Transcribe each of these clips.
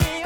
open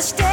Stay.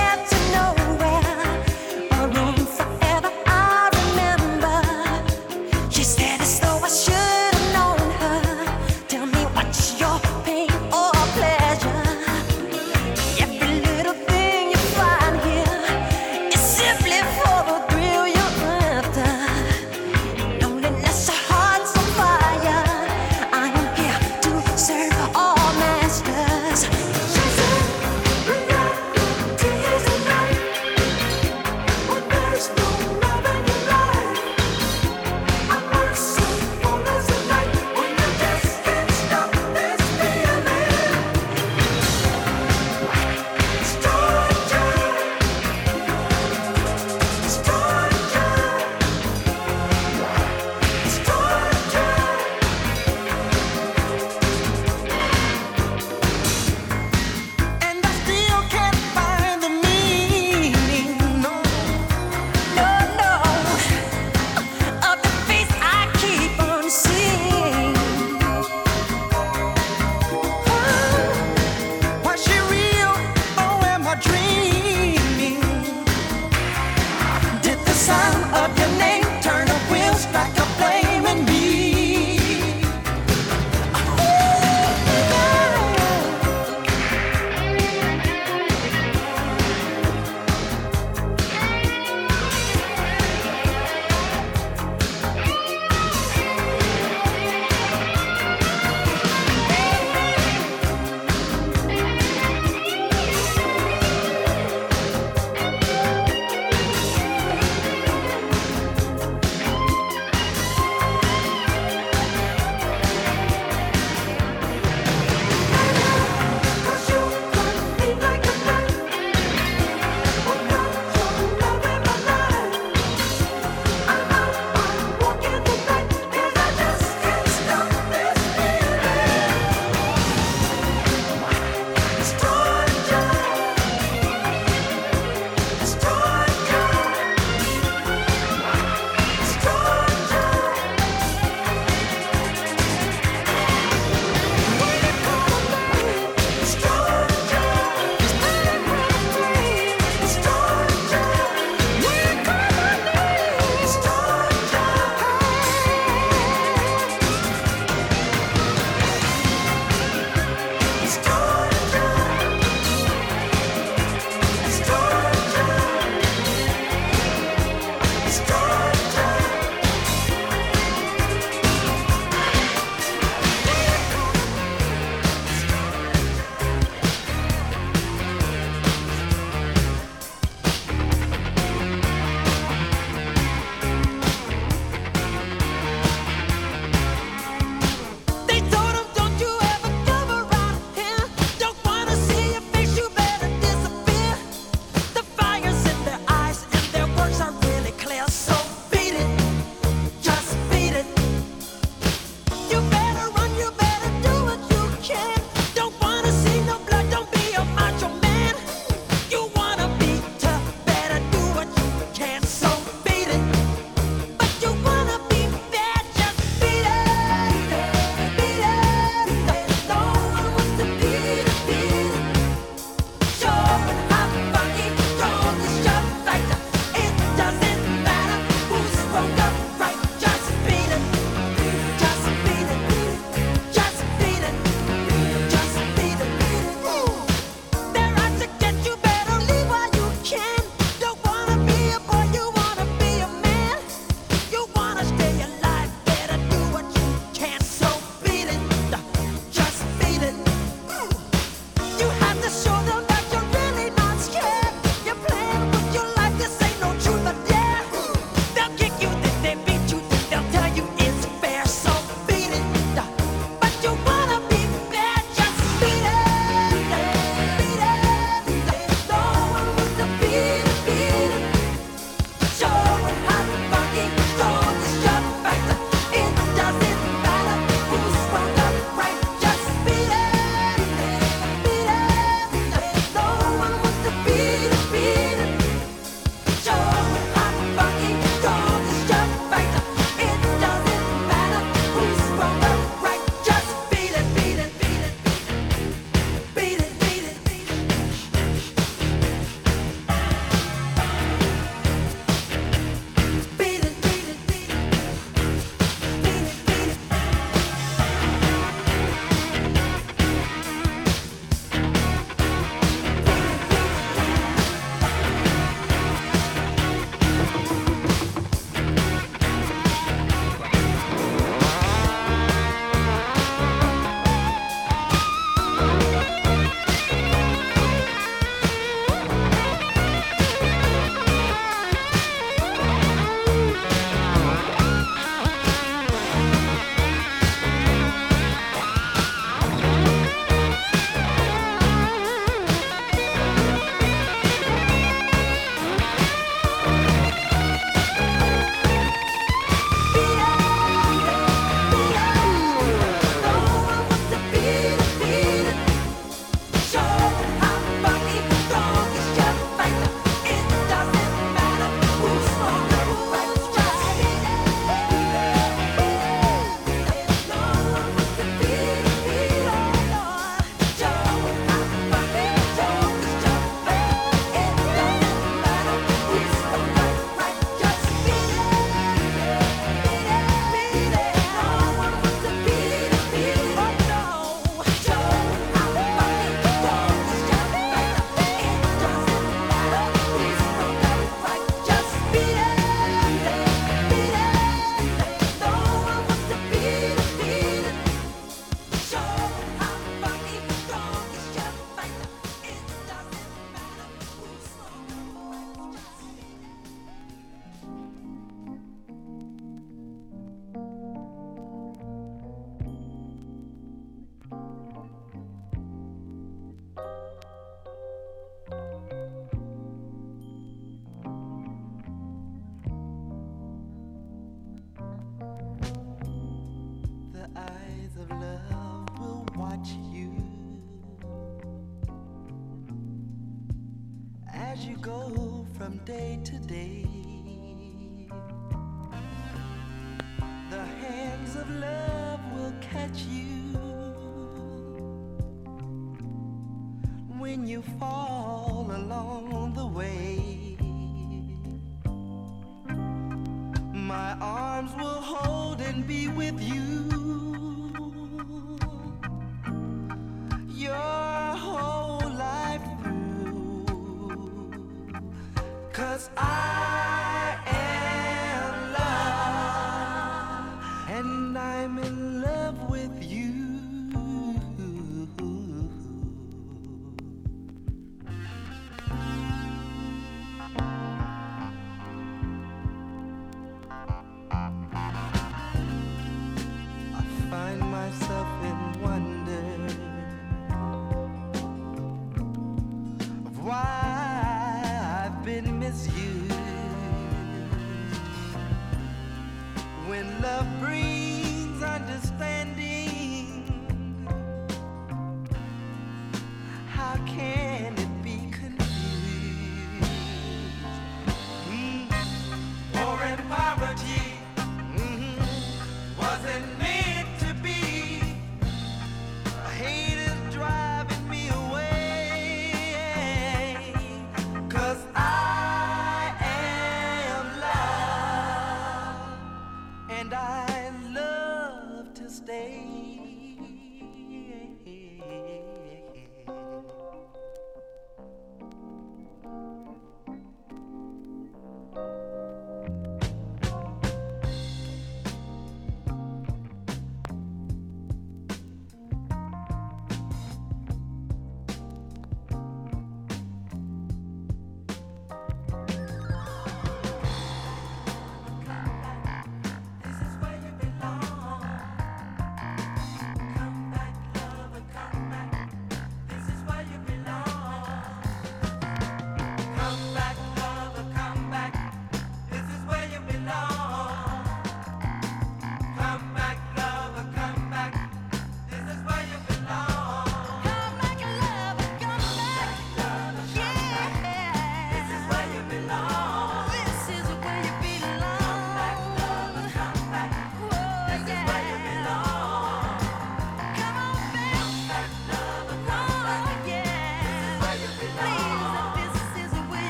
with you.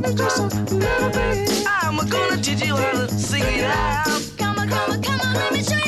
me just a little bit. I'm gonna teach you how to sing it out. Come on, come on, come on, let me show you.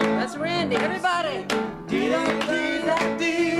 That's Randy. Everybody. Dee-dee-dee-dee-dee.